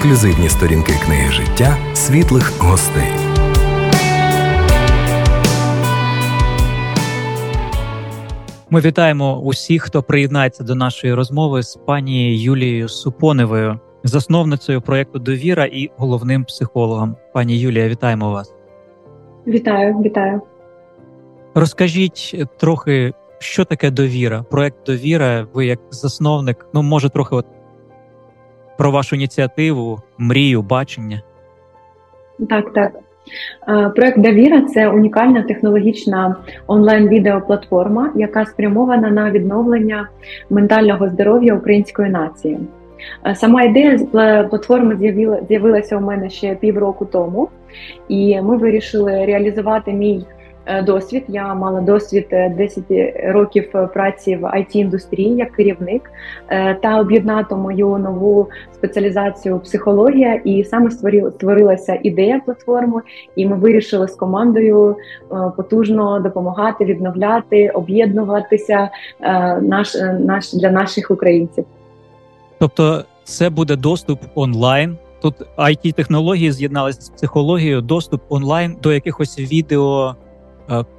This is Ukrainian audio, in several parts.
ексклюзивні сторінки книги життя світлих гостей. Ми вітаємо усіх, хто приєднається до нашої розмови з пані Юлією Супоневою, засновницею проєкту Довіра і головним психологом. Пані Юлія, вітаємо вас. Вітаю, вітаю. Розкажіть трохи, що таке довіра? Проект Довіра. Ви як засновник, ну може трохи от про вашу ініціативу, мрію, бачення. Так, так. Проект Довіра це унікальна технологічна онлайн-відеоплатформа, яка спрямована на відновлення ментального здоров'я української нації. Сама ідея платформи з'явилася у мене ще півроку тому, і ми вирішили реалізувати мій Е, досвід. Я мала досвід 10 е, років праці в it індустрії як керівник та об'єднати мою нову спеціалізацію психологія, і саме створилася ідея платформи, і ми вирішили з командою е, потужно допомагати, відновляти, об'єднуватися наш, наш для наших українців. Тобто, це буде доступ онлайн. Тут it технології з'єдналися з психологією, доступ онлайн до якихось відео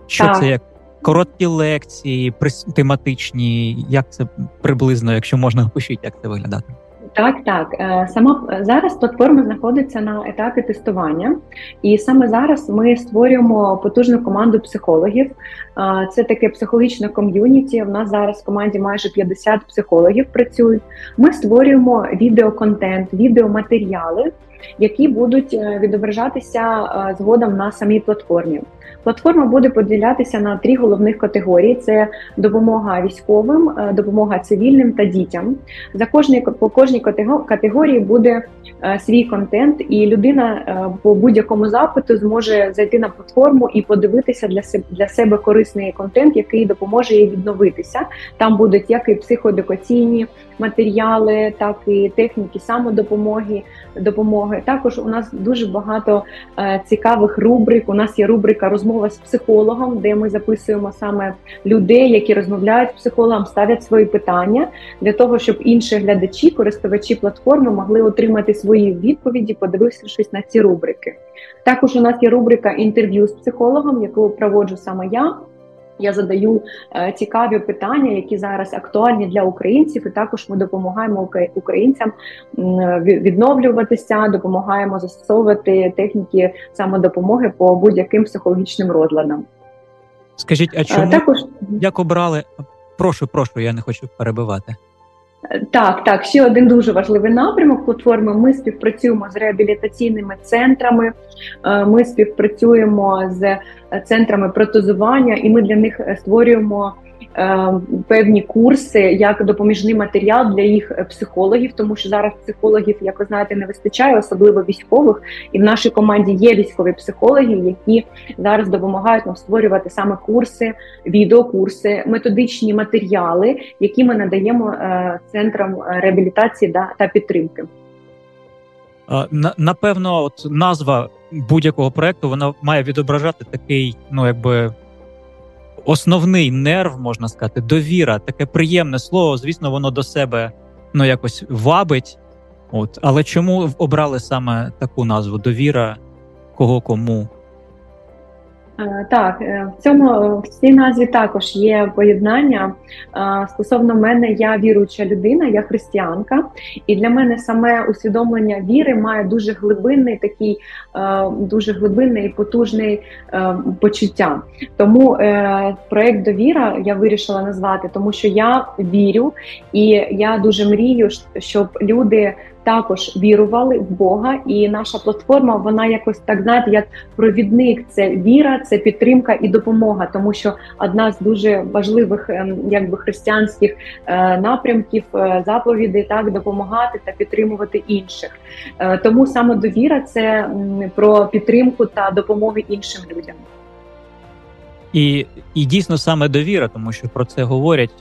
що так. це як короткі лекції, тематичні? Як це приблизно, якщо можна опишіть, як це виглядати? Так, так. Е, сама зараз платформа знаходиться на етапі тестування, і саме зараз ми створюємо потужну команду психологів. Е, це таке психологічне ком'юніті. У нас зараз в команді майже 50 психологів працюють. Ми створюємо відеоконтент, відеоматеріали, які будуть е, відображатися згодом на самій платформі. Платформа буде поділятися на три головних категорії: це допомога військовим, е, допомога цивільним та дітям. За кожний по кожній категорії буде е, свій контент, і людина е, по будь-якому запиту зможе зайти на платформу і подивитися для себе для себе корисний контент, який допоможе їй відновитися. Там будуть як і психоедукаційні матеріали, так і техніки самодопомоги. Допомоги також у нас дуже багато цікавих рубрик. У нас є рубрика розмова з психологом, де ми записуємо саме людей, які розмовляють з психологом, ставлять свої питання для того, щоб інші глядачі, користувачі платформи могли отримати свої відповіді, подивившись на ці рубрики. Також у нас є рубрика інтерв'ю з психологом, яку проводжу саме я. Я задаю е, цікаві питання, які зараз актуальні для українців, і також ми допомагаємо українцям відновлюватися, допомагаємо застосовувати техніки самодопомоги по будь-яким психологічним розладам. Скажіть, а е, чому також як обрали? Прошу, прошу, я не хочу перебивати. Так, так, ще один дуже важливий напрямок платформи. Ми співпрацюємо з реабілітаційними центрами, е, ми співпрацюємо з центрами протезування, і ми для них створюємо Е, певні курси як допоміжний матеріал для їх психологів, тому що зараз психологів, як ви знаєте, не вистачає, особливо військових. І в нашій команді є військові психологи, які зараз допомагають нам створювати саме курси, відеокурси, методичні матеріали, які ми надаємо е, центрам реабілітації та підтримки. Напевно, от назва будь-якого проекту вона має відображати такий, ну якби основний нерв, можна сказати, довіра, таке приємне слово. Звісно, воно до себе ну якось вабить. От, але чому обрали саме таку назву довіра? Кого кому? Е, так, е, в цьому в цій назві також є поєднання. Е, стосовно мене, я віруюча людина, я християнка, і для мене саме усвідомлення віри має дуже глибинний такий, дуже глибинне і потужне почуття. Тому проект довіра я вирішила назвати, тому що я вірю і я дуже мрію, щоб люди також вірували в Бога, і наша платформа вона якось так знаєте, як провідник. Це віра, це підтримка і допомога, тому що одна з дуже важливих, ем, якби християнських е, напрямків е, заповідей так допомагати та підтримувати інших. Е, тому саме довіра це про підтримку та допомогу іншим людям. І і дійсно саме довіра, тому що про це говорять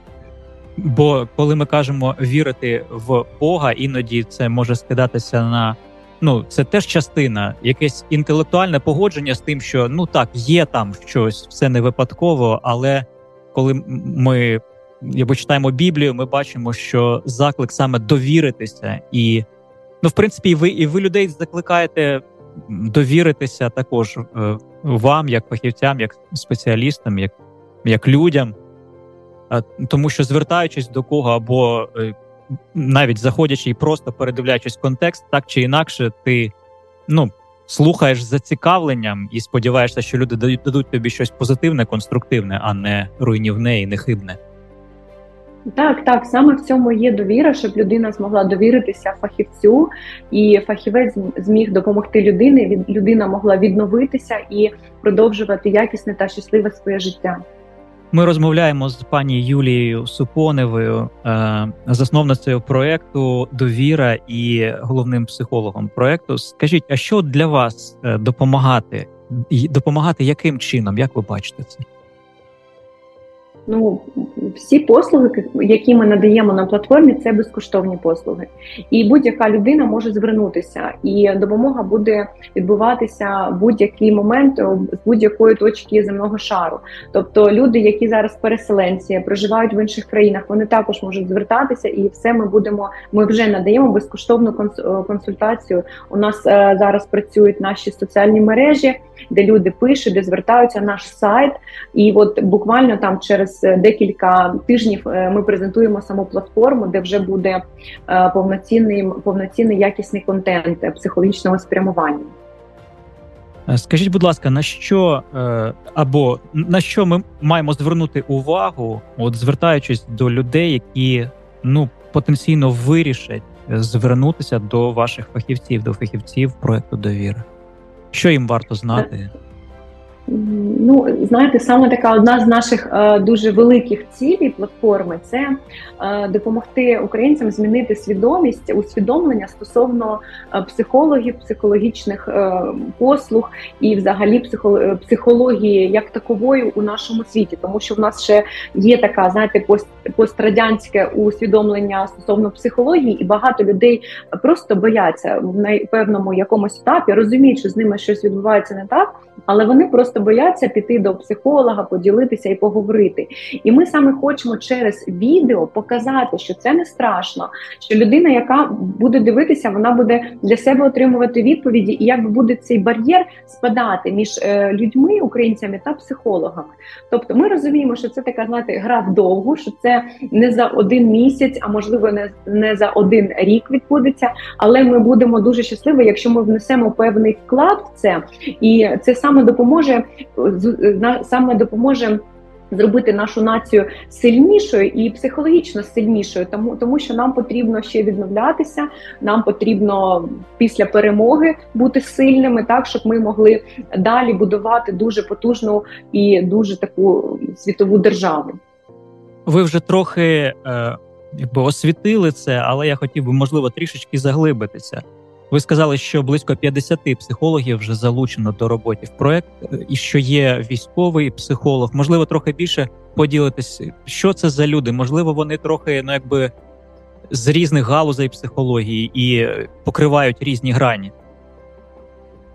Бо коли ми кажемо вірити в Бога, іноді це може скидатися на ну це теж частина, якесь інтелектуальне погодження з тим, що ну так є там щось, все не випадково. Але коли ми якби читаємо Біблію, ми бачимо, що заклик саме довіритися і Ну, в принципі, ви і ви людей закликаєте довіритися також е, вам, як фахівцям, як спеціалістам, як як людям, тому що звертаючись до кого або е, навіть заходячи і просто передивляючись контекст, так чи інакше, ти ну, слухаєш з зацікавленням і сподіваєшся, що люди дадуть тобі щось позитивне, конструктивне, а не руйнівне і нехибне. Так, так, саме в цьому є довіра, щоб людина змогла довіритися фахівцю, і фахівець зміг допомогти людині. людина могла відновитися і продовжувати якісне та щасливе своє життя. Ми розмовляємо з пані Юлією Супоневою, е, засновницею проекту Довіра і головним психологом проекту. Скажіть, а що для вас е, допомагати? Допомагати яким чином? Як ви бачите це? Ну, всі послуги, які ми надаємо на платформі, це безкоштовні послуги, і будь-яка людина може звернутися, і допомога буде відбуватися в будь-який момент з будь-якої точки земного шару. Тобто, люди, які зараз переселенці проживають в інших країнах, вони також можуть звертатися, і все ми будемо. Ми вже надаємо безкоштовну консультацію. У нас е, зараз працюють наші соціальні мережі, де люди пишуть, де звертаються наш сайт, і от буквально там через декілька тижнів е, ми презентуємо саму платформу, де вже буде е, повноцінний повноцінний якісний контент психологічного спрямування. Е, скажіть, будь ласка, на що або на що ми маємо звернути увагу, от звертаючись до людей, які ну потенційно вирішать звернутися до ваших фахівців, до фахівців проекту довіри? Що їм варто знати? Ну, знаєте, саме така одна з наших е, дуже великих цілей платформи це е, допомогти українцям змінити свідомість, усвідомлення стосовно е, психологів, психологічних е, послуг і, взагалі, психо, психології як такової у нашому світі, тому що в нас ще є така, знаєте, пост, пострадянське усвідомлення стосовно психології, і багато людей просто бояться в певному якомусь етапі, розуміють, що з ними щось відбувається не так, але вони просто бояться піти до психолога, поділитися і поговорити. І ми саме хочемо через відео показати, що це не страшно. Що людина, яка буде дивитися, вона буде для себе отримувати відповіді, і як буде цей бар'єр спадати між е, людьми, українцями та психологами. Тобто, ми розуміємо, що це така знаєте, гра вдовгу, що це не за один місяць, а можливо, не, не за один рік відбудеться. Але ми будемо дуже щасливі, якщо ми внесемо певний вклад в це, і це саме допоможе саме допоможе. Зробити нашу націю сильнішою і психологічно сильнішою, тому тому що нам потрібно ще відновлятися. Нам потрібно після перемоги бути сильними, так щоб ми могли далі будувати дуже потужну і дуже таку світову державу. Ви вже трохи е, якби освітили це, але я хотів би можливо трішечки заглибитися. Ви сказали, що близько 50 психологів вже залучено до роботи в проект, і що є військовий психолог. Можливо, трохи більше поділитись, що це за люди? Можливо, вони трохи ну якби з різних галузей психології і покривають різні грані.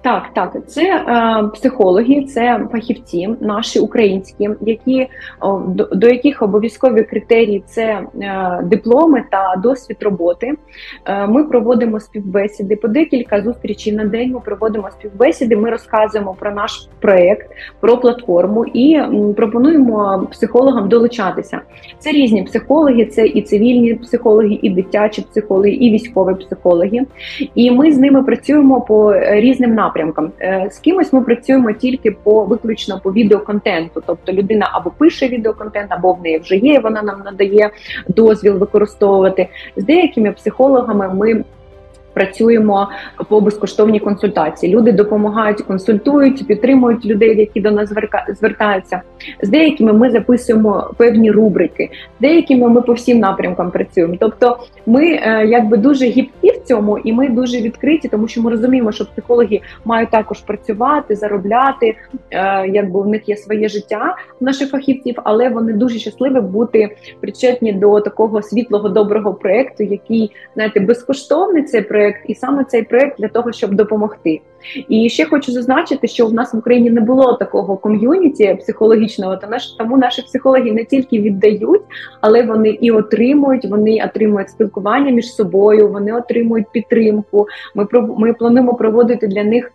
Так, так, це е, психологи, це фахівці, наші українські, які до, до яких обов'язкові критерії це е, дипломи та досвід роботи. Е, ми проводимо співбесіди по декілька зустрічей на день. Ми проводимо співбесіди. Ми розказуємо про наш проект, про платформу і пропонуємо психологам долучатися. Це різні психологи, це і цивільні психологи, і дитячі психологи, і військові психологи. І ми з ними працюємо по різним напрямкам напрямкам. Е, з кимось ми працюємо тільки по виключно по відеоконтенту, тобто людина або пише відеоконтент, або в неї вже є. Вона нам надає дозвіл використовувати з деякими психологами. Ми працюємо по безкоштовній консультації. Люди допомагають, консультують, підтримують людей, які до нас звертаються. З деякими ми записуємо певні рубрики, з деякими ми по всім напрямкам працюємо. Тобто, ми е, якби дуже гібкі в цьому, і ми дуже відкриті, тому що ми розуміємо, що психологи мають також працювати, заробляти. Е, якби в них є своє життя наших фахівців, але вони дуже щасливі бути причетні до такого світлого доброго проекту, який знаєте, безкоштовний цей проект проект, і саме цей проект для того, щоб допомогти. І ще хочу зазначити, що в нас в Україні не було такого ком'юніті психологічного, тому наші психологи не тільки віддають, але вони і отримують. Вони отримують спілкування між собою, вони отримують підтримку. Ми ми плануємо проводити для них.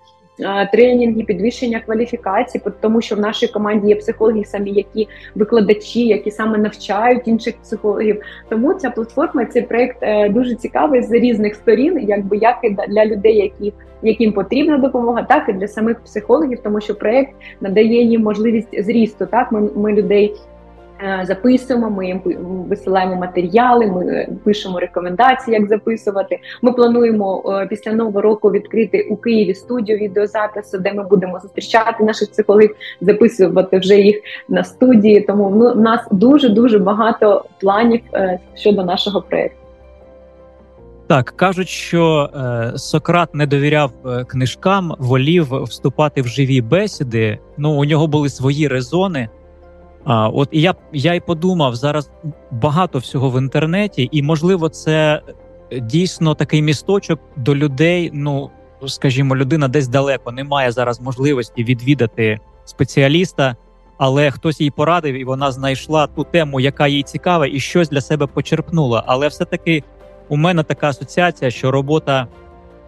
Тренінги, підвищення кваліфікації, тому що в нашій команді є психологи, самі які викладачі, які саме навчають інших психологів. Тому ця платформа, цей проект е, дуже цікавий з різних сторін, якби як і для людей, які яким потрібна допомога, так і для самих психологів, тому що проект надає їм можливість зрісту. Так, ми, ми людей записуємо, ми їм висилаємо матеріали, ми пишемо рекомендації, як записувати. Ми плануємо е, після нового року відкрити у Києві студію відеозапису, де ми будемо зустрічати наших психологів, записувати вже їх на студії. Тому ну, в нас дуже дуже багато планів е, щодо нашого проєкту. Так кажуть, що е, Сократ не довіряв книжкам, волів вступати в живі бесіди. Ну у нього були свої резони. А, От і я я й подумав зараз багато всього в інтернеті, і можливо, це дійсно такий місточок до людей. Ну скажімо, людина десь далеко не має зараз можливості відвідати спеціаліста, але хтось їй порадив, і вона знайшла ту тему, яка їй цікава, і щось для себе почерпнула. Але все таки у мене така асоціація, що робота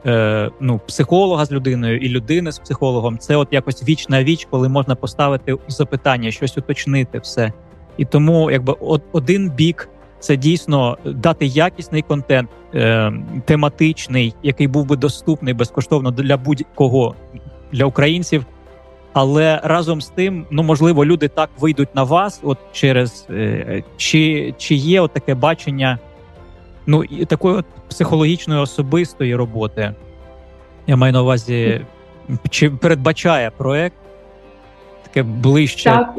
е, ну, психолога з людиною і людини з психологом це от якось віч на віч, коли можна поставити запитання, щось уточнити, все. І тому, якби от один бік це дійсно дати якісний контент, е, тематичний, який був би доступний безкоштовно для будь-кого для українців. Але разом з тим, ну можливо, люди так вийдуть на вас, от через е, чи чи є от таке бачення ну і такої от психологічної особистої роботи. Я маю на увазі, чи передбачає проект таке ближче. Так.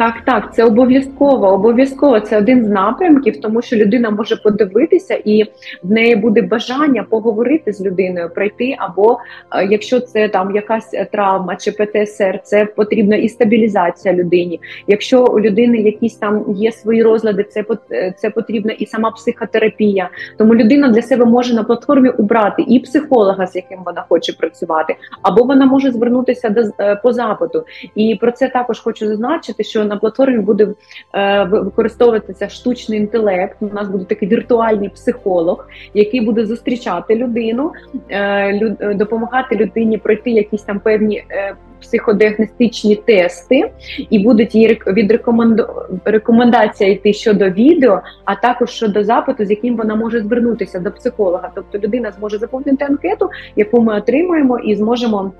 Так, так, це обов'язково. Обов'язково це один з напрямків, тому що людина може подивитися, і в неї буде бажання поговорити з людиною, пройти. Або е, якщо це там якась травма чи ПТСР, це потрібна і стабілізація людині. Якщо у людини якісь там є свої розлади, це е, це потрібна і сама психотерапія. Тому людина для себе може на платформі убрати і психолога, з яким вона хоче працювати, або вона може звернутися до е, по запиту. І про це також хочу зазначити, що на платформі буде е, використовуватися штучний інтелект. У нас буде такий віртуальний психолог, який буде зустрічати людину, е, люд, е, допомагати людині пройти якісь там певні. Е, Психодіагностичні тести, і будуть її від рекоменду... рекомендація йти щодо відео, а також щодо запиту, з яким вона може звернутися до психолога. Тобто людина зможе заповнити анкету, яку ми отримуємо, і зможемо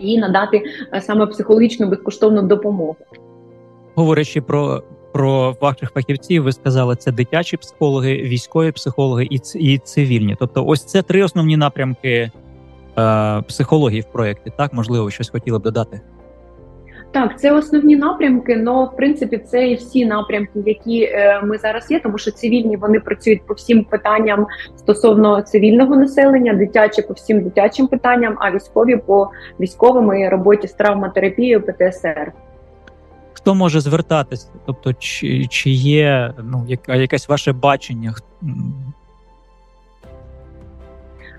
їй надати е, саме психологічну безкоштовну допомогу говорячи про про ваших фахівців, ви сказали, це дитячі психологи, військові психологи і і цивільні. Тобто, ось це три основні напрямки е, психології в проєкті. Так, можливо, щось хотіли б додати. Так, це основні напрямки, але в принципі це і всі напрямки, які е, ми зараз є, тому що цивільні вони працюють по всім питанням стосовно цивільного населення, дитячі по всім дитячим питанням, а військові по військовим роботі з травматерапією ПТСР хто може звертатися? Тобто, чи чи є ну, яка, якесь ваше бачення?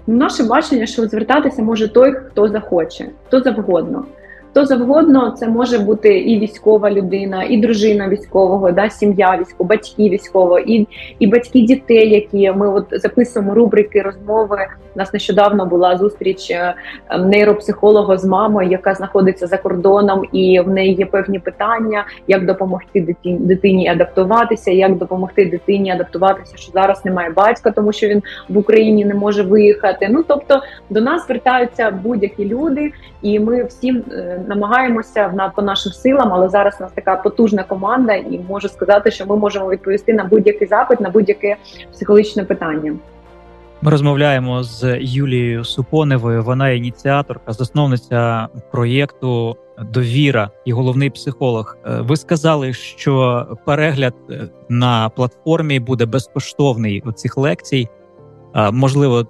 Наше бачення, що звертатися може той, хто захоче, хто завгодно. Хто завгодно, це може бути і військова людина, і дружина військового, да, сім'я військова, батьки військового, і і батьки дітей, які ми от записуємо рубрики розмови. У нас нещодавно була зустріч е, нейропсихолога з мамою, яка знаходиться за кордоном, і в неї є певні питання, як допомогти дитині, дитині адаптуватися, як допомогти дитині адаптуватися, що зараз немає батька, тому що він в Україні не може виїхати. Ну тобто до нас звертаються будь-які люди, і ми всім е, намагаємося на по нашим силам, але зараз у нас така потужна команда, і можу сказати, що ми можемо відповісти на будь-який запит, на будь-яке психологічне питання. Ми розмовляємо з Юлією Супоневою. Вона ініціаторка, засновниця проєкту Довіра і головний психолог. Е, ви сказали, що перегляд е, на платформі буде безкоштовний у цих лекцій. Можливо,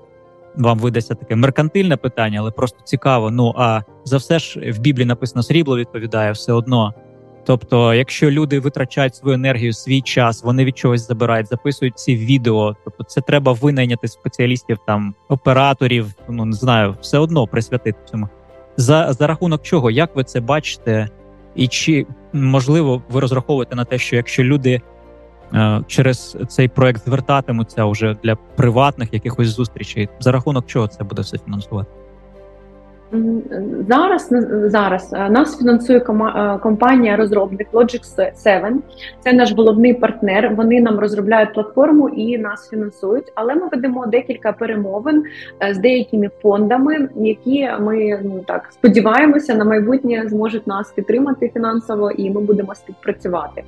вам видасться таке меркантильне питання, але просто цікаво. Ну а за все ж в Біблії написано срібло відповідає все одно. Тобто, якщо люди витрачають свою енергію, свій час, вони від чогось забирають, записують ці відео. Тобто, це треба винайняти спеціалістів, там операторів, ну не знаю, все одно присвятити цьому. За за рахунок чого, як ви це бачите, і чи можливо ви розраховуєте на те, що якщо люди через цей проект звертатимуться вже для приватних якихось зустрічей, за рахунок чого це буде все фінансувати? Зараз зараз е, нас фінансує е, компанія розробник Logic 7. Це наш головний партнер. Вони нам розробляють платформу і нас фінансують. Але ми ведемо декілька перемовин е, з деякими фондами, які ми ну так сподіваємося на майбутнє зможуть нас підтримати фінансово, і ми будемо співпрацювати.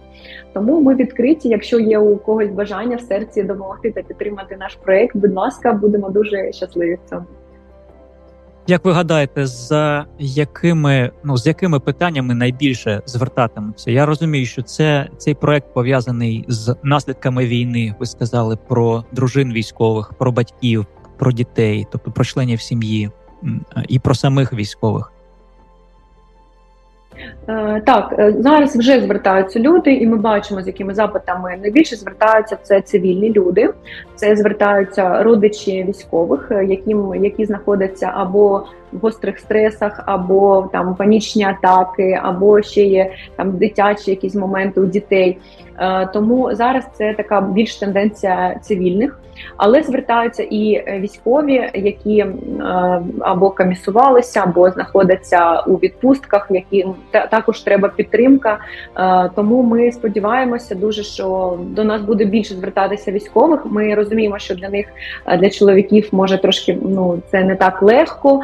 Тому ми відкриті. Якщо є у когось бажання в серці допомогти та підтримати наш проект, будь ласка, будемо дуже щасливі в цьому. Як ви гадаєте, за якими ну з якими питаннями найбільше звертатимуться? Я розумію, що це цей проект пов'язаний з наслідками війни. Ви сказали про дружин військових, про батьків, про дітей, тобто про членів сім'ї і про самих військових. Е, так, е, зараз вже звертаються люди, і ми бачимо, з якими запитами найбільше звертаються це цивільні люди, це звертаються родичі військових, е, яким які знаходяться або гострих стресах, або там панічні атаки, або ще є там дитячі якісь моменти у дітей. Тому зараз це така більш тенденція цивільних. Але звертаються і е, військові, які е, або комісувалися, або знаходяться у відпустках, яким також треба підтримка. Е, тому ми сподіваємося дуже, що до нас буде більше звертатися військових. Ми розуміємо, що для них для чоловіків може трошки ну це не так легко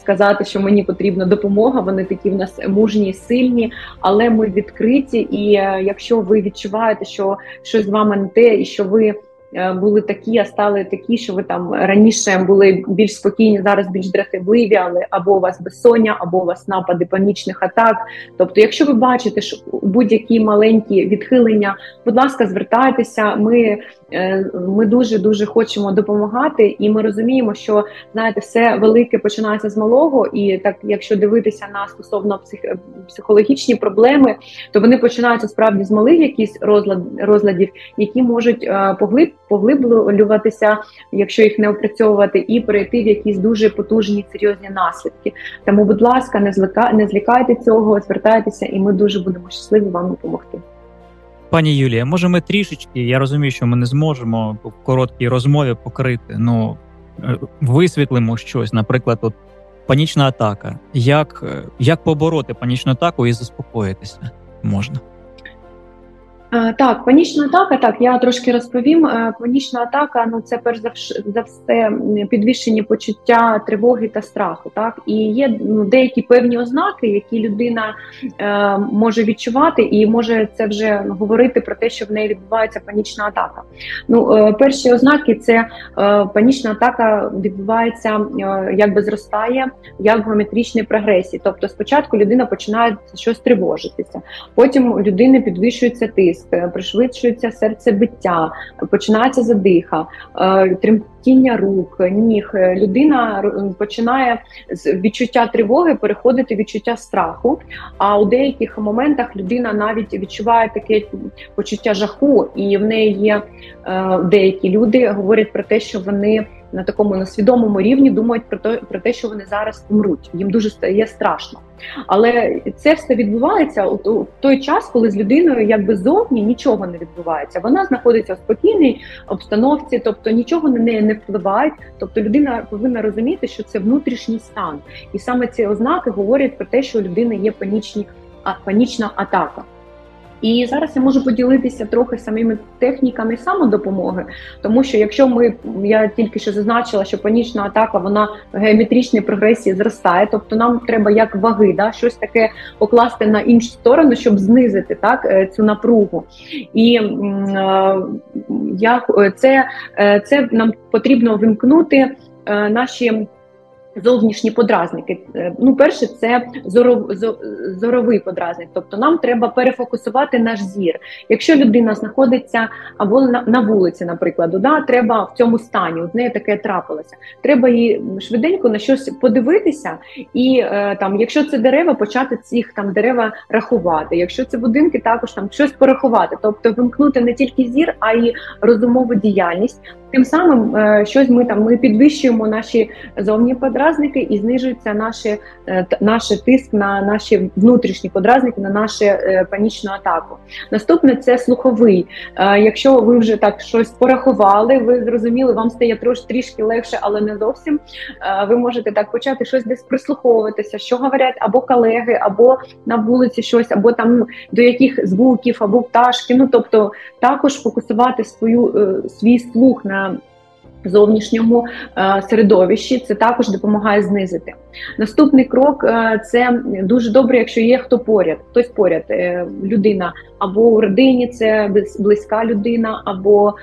сказати, що мені потрібна допомога. Вони такі в нас мужні, сильні, але ми відкриті. І якщо ви відчуваєте, що щось з вами не те, і що ви. Е, були такі, а стали такі, що ви там раніше були більш спокійні, зараз більш дратівливі, але або у вас безсоння, або у вас напади панічних атак. Тобто, якщо ви бачите, що будь-які маленькі відхилення, будь ласка, звертайтеся. Ми Е, ми дуже дуже хочемо допомагати, і ми розуміємо, що знаєте, все велике починається з малого, і так, якщо дивитися на стосовно псих, психологічні проблеми, то вони починаються справді з малих якісь розлад, розладів, які можуть е, поглиб, поглиблюватися, якщо їх не опрацьовувати, і перейти в якісь дуже потужні серйозні наслідки. Тому, будь ласка, не злика, не злікайте цього, звертайтеся, і ми дуже будемо щасливі вам допомогти. Пані Юлія, може, ми трішечки, я розумію, що ми не зможемо в короткій розмові покрити. Ну е, висвітлимо щось, наприклад, от панічна атака. Як, е, Як побороти панічну атаку і заспокоїтися можна? Е, так, панічна атака. Так, я трошки розповім. Е, панічна атака ну це перш за все підвищені почуття тривоги та страху. Так і є ну, деякі певні ознаки, які людина е, може відчувати, і може це вже говорити про те, що в неї відбувається панічна атака. Ну, е, перші ознаки це е, панічна атака відбувається, е, якби зростає як геометричній прогресії. Тобто, спочатку людина починає щось тривожитися, потім у людини підвищується тиск тиск, пришвидшується серцебиття, починається задиха, е, тремтіння рук, ніг. Людина починає з відчуття тривоги переходити відчуття страху. А у деяких моментах людина навіть відчуває таке почуття жаху, і в неї є е, деякі люди говорять про те, що вони на такому несвідомому рівні думають про те, про те, що вони зараз помруть. Їм дуже стає страшно. Але це все відбувається у той час, коли з людиною якби зовні нічого не відбувається. Вона знаходиться в спокійній обстановці, тобто нічого на неї не впливає. Тобто людина повинна розуміти, що це внутрішній стан, і саме ці ознаки говорять про те, що у людини є панічні панічна атака. І зараз я можу поділитися трохи самими техніками самодопомоги, тому що якщо ми я тільки що зазначила, що панічна атака вона в геометричній прогресії зростає, тобто нам треба як ваги, да, щось таке покласти на іншу сторону, щоб знизити так е, цю напругу. І е, я це, е, це нам потрібно вимкнути наші Зовнішні подразники. Е, ну, перше, це зоров, зоровий подразник. Тобто нам треба перефокусувати наш зір. Якщо людина знаходиться або на, вулиці, наприклад, да, треба в цьому стані, от неї таке трапилося. Треба їй швиденько на щось подивитися, і е, там, якщо це дерева, почати цих там дерева рахувати. Якщо це будинки, також там щось порахувати, тобто вимкнути не тільки зір, а й розумову діяльність. Тим самим е, щось ми там ми підвищуємо наші зовні подразники і знижується наші, е, наш тиск на наші внутрішні подразники, на нашу е, панічну атаку. Наступне це слуховий. Якщо ви вже так щось порахували, ви зрозуміли, вам стає трош трішки легше, але не зовсім. Ви можете так почати щось десь прислуховуватися, що говорять або колеги, або на вулиці щось, або там до яких звуків, або пташки. Ну тобто також фокусувати свою свій слух на зовнішньому е, середовищі, це також допомагає знизити. Наступний крок е, це дуже добре, якщо є хто поряд, хтось поряд, е, людина або у родині, це близька людина, або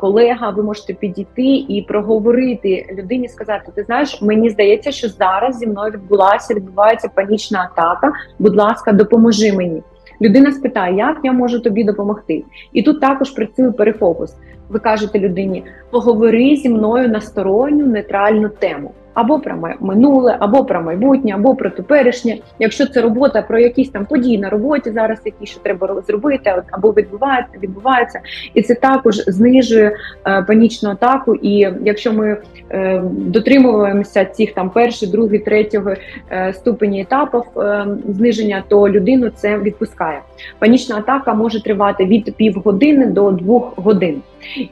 колега. Ви можете підійти і проговорити людині, сказати: Ти знаєш, мені здається, що зараз зі мною відбулася відбувається панічна атака. Будь ласка, допоможи мені. Людина спитає, як я можу тобі допомогти, і тут також працює перефокус. Ви кажете людині, поговори зі мною на сторонню нейтральну тему або про минуле, або про майбутнє, або про теперішнє. Якщо це робота про якісь там події на роботі, зараз які що треба зробити, або відбувається, відбувається, і це також знижує е, панічну атаку. І якщо ми е, дотримуємося цих там перший, другий, третього е, ступені етапів е, зниження, то людину це відпускає. Панічна атака може тривати від півгодини до двох годин.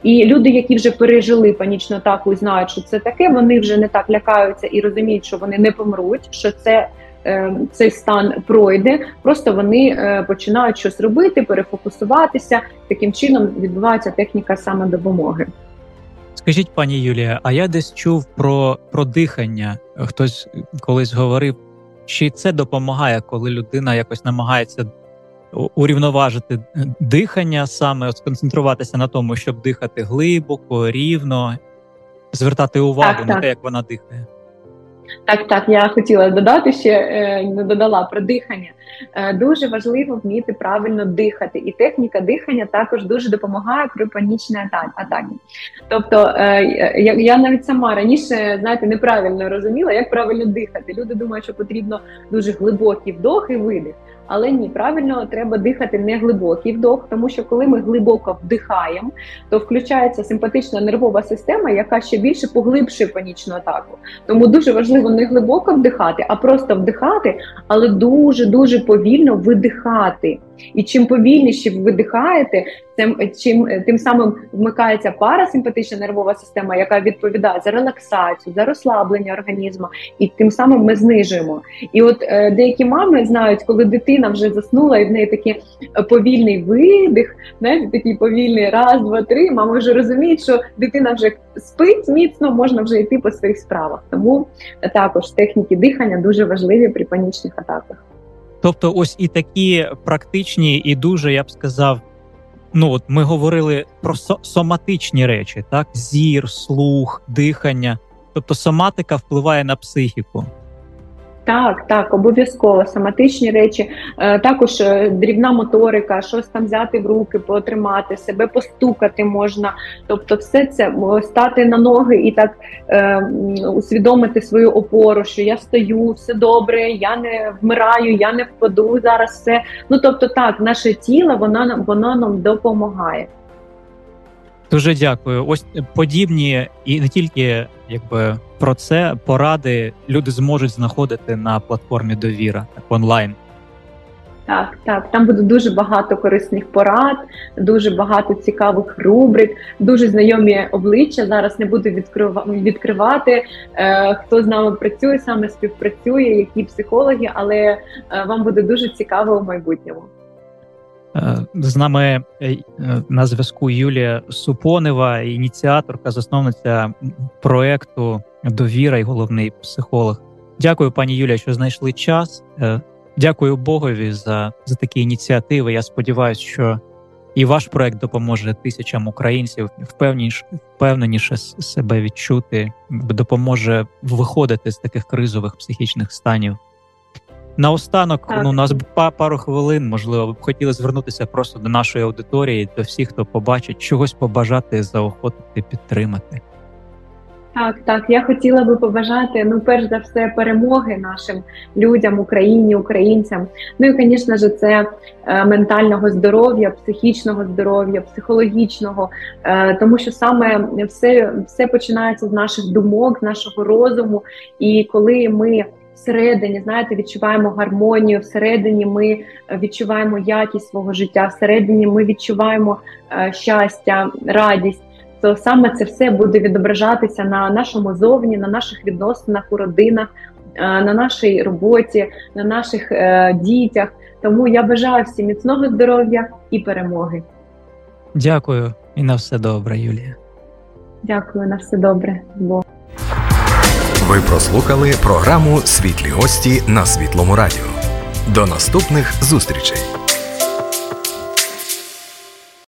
І люди, які вже пережили панічну атаку і знають, що це таке, вони вже не так лякаються і розуміють, що вони не помруть, що це. Е, цей стан пройде, просто вони е, починають щось робити, перефокусуватися. Таким чином відбувається техніка самодопомоги. Скажіть, пані Юлія, а я десь чув про про дихання. Хтось колись говорив, чи це допомагає, коли людина якось намагається урівноважити дихання, саме сконцентруватися на тому, щоб дихати глибоко, рівно, звертати увагу так, на так. те, як вона дихає. Так, так, я хотіла додати ще е, не додала про дихання. Е, дуже важливо вміти правильно дихати, і техніка дихання також дуже допомагає при панічній атаці. Тобто е, я навіть сама раніше знаєте, неправильно розуміла, як правильно дихати. Люди думають, що потрібно дуже глибокий вдох і видих. Але ні, правильно треба дихати не глибокий вдох, тому що коли ми глибоко вдихаємо, то включається симпатична нервова система, яка ще більше поглибшує панічну атаку. Тому дуже важливо не глибоко вдихати, а просто вдихати, але дуже дуже повільно видихати. І чим повільніше ви видихаєте, тим чим тим самим вмикається парасимпатична нервова система, яка відповідає за релаксацію, за розслаблення організму, і тим самим ми знижуємо. І от е, деякі мами знають, коли дитина вже заснула, і в неї такий е, повільний видих, знаєте, такий повільний раз, два, три. Мама вже розуміє, що дитина вже спить міцно, можна вже йти по своїх справах. Тому також техніки дихання дуже важливі при панічних атаках. Тобто, ось і такі практичні, і дуже я б сказав. Ну от ми говорили про соматичні речі, так: зір, слух, дихання. Тобто соматика впливає на психіку. Так, так, обов'язково соматичні речі, е, також е, дрібна моторика, щось там взяти в руки, потримати, себе постукати можна. Тобто, все це стати на ноги і так е, усвідомити свою опору, що я стою, все добре, я не вмираю, я не впаду зараз. все. Ну тобто, так, наше тіло воно, воно нам допомагає. Дуже дякую. Ось подібні і не тільки якби про це поради люди зможуть знаходити на платформі довіра онлайн. Так, так, там буде дуже багато корисних порад, дуже багато цікавих рубрик, дуже знайомі обличчя. Зараз не буду відкривати, е, хто з нами працює, саме співпрацює, які психологи, але е, вам буде дуже цікаво в майбутньому. Е, з нами е, на зв'язку Юлія Супонева, ініціаторка, засновниця проекту Довіра і головний психолог. Дякую, пані Юлія, що знайшли час. Е, дякую Богові за за такі ініціативи. Я сподіваюся, що і ваш проект допоможе тисячам українців впевненіше себе відчути, допоможе виходити з таких кризових психічних станів. Наостанок, ну, у нас пару хвилин, можливо, ви б хотіли звернутися просто до нашої аудиторії, до всіх, хто побачить, чогось побажати, заохотити, підтримати. Так, так, я хотіла би побажати ну, перш за все, перемоги нашим людям, Україні, українцям. Ну і, звісно ж, це е, ментального здоров'я, психічного здоров'я, психологічного, е, тому що саме все, все починається з наших думок, з нашого розуму. І коли ми всередині, знаєте, відчуваємо гармонію, всередині ми відчуваємо якість свого життя, всередині ми відчуваємо е, щастя, радість то саме це все буде відображатися на нашому зовні, на наших відносинах у родинах, е, на нашій роботі, на наших е, дітях. Тому я бажаю всім міцного здоров'я і перемоги. Дякую і на все добре, Юлія. Дякую, на все добре. Бо. Ви прослухали програму Світлі гості на Світлому Радіо. До наступних зустрічей.